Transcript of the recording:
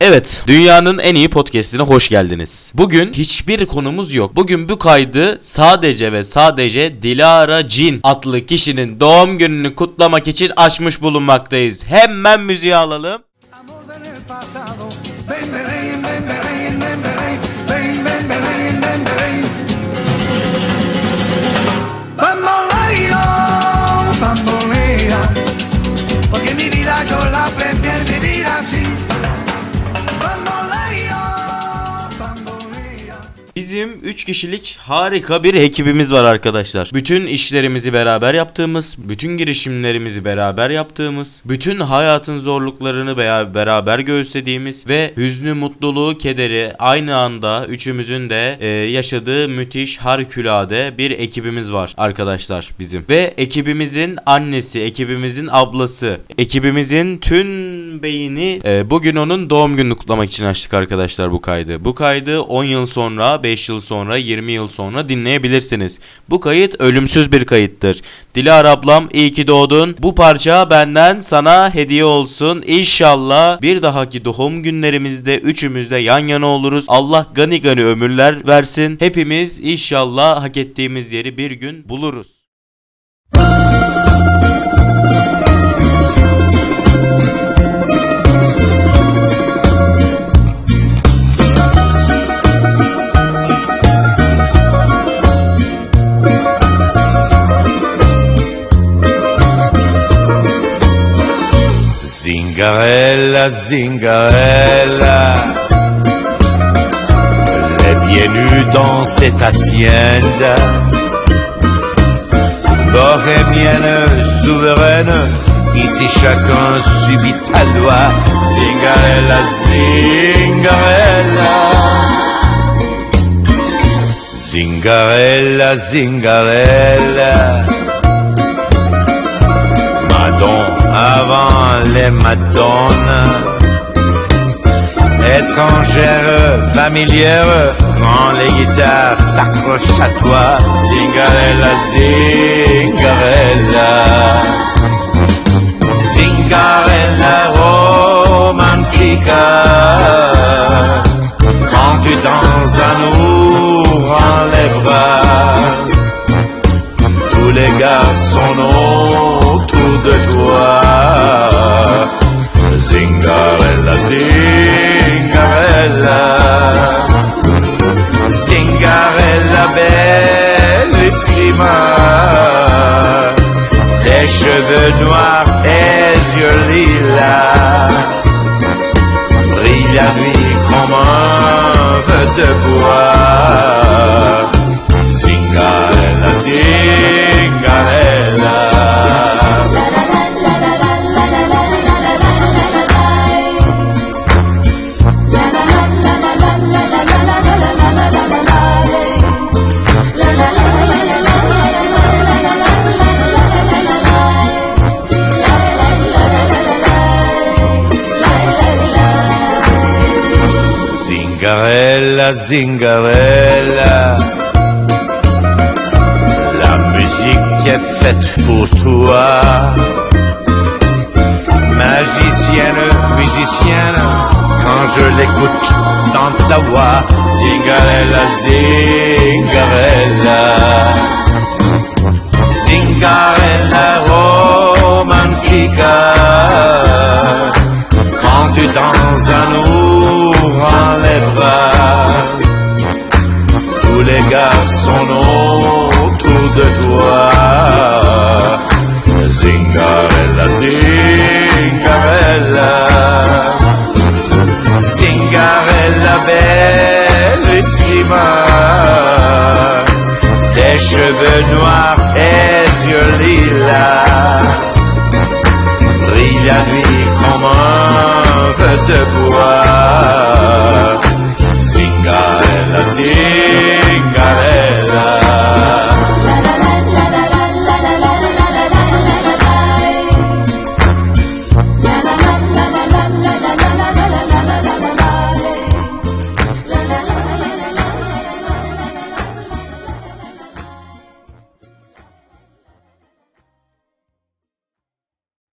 Evet, dünyanın en iyi podcast'ine hoş geldiniz. Bugün hiçbir konumuz yok. Bugün bu kaydı sadece ve sadece Dilara Cin adlı kişinin doğum gününü kutlamak için açmış bulunmaktayız. Hemen müziği alalım. Bizim 3 kişilik harika bir ekibimiz var arkadaşlar. Bütün işlerimizi beraber yaptığımız, bütün girişimlerimizi beraber yaptığımız, bütün hayatın zorluklarını beraber göğüslediğimiz ve hüznü, mutluluğu, kederi aynı anda üçümüzün de e, yaşadığı müthiş harikulade bir ekibimiz var arkadaşlar bizim. Ve ekibimizin annesi, ekibimizin ablası, ekibimizin tüm beyni e, bugün onun doğum gününü kutlamak için açtık arkadaşlar bu kaydı. Bu kaydı 10 yıl sonra, 5 yıl sonra, 20 yıl sonra dinleyebilirsiniz. Bu kayıt ölümsüz bir kayıttır. Dilara ablam iyi ki doğdun. Bu parça benden sana hediye olsun. İnşallah bir dahaki doğum günlerimizde üçümüz de yan yana oluruz. Allah gani gani ömürler versin. Hepimiz inşallah hak ettiğimiz yeri bir gün buluruz. Zingarella, Zingarella, les bienvenus dans cette hacienda. Bohémienne, souveraine, ici chacun subit ta loi. Zingarella, Zingarella, Zingarella, Zingarella. Madon avant les madones. Étrangère, familière, quand les guitares s'accrochent à toi. Zingarella, zingarella. Zingarella, Zingarella bellissima, tes cheveux noirs, tes yeux lilas, brille la nuit comme un feu de bois. Zingarella, Zingarella. La musique est faite pour toi. Magicienne, musicienne, quand je l'écoute dans ta voix. Zingarella, Zingarella. Zingarella romantica. Quand tu danses à nous les bras tous les garçons autour de toi. Zingarella, Zingarella, Zingarella bellissima, tes cheveux noirs, tes yeux lilas, brille la nuit comme un feu de bois.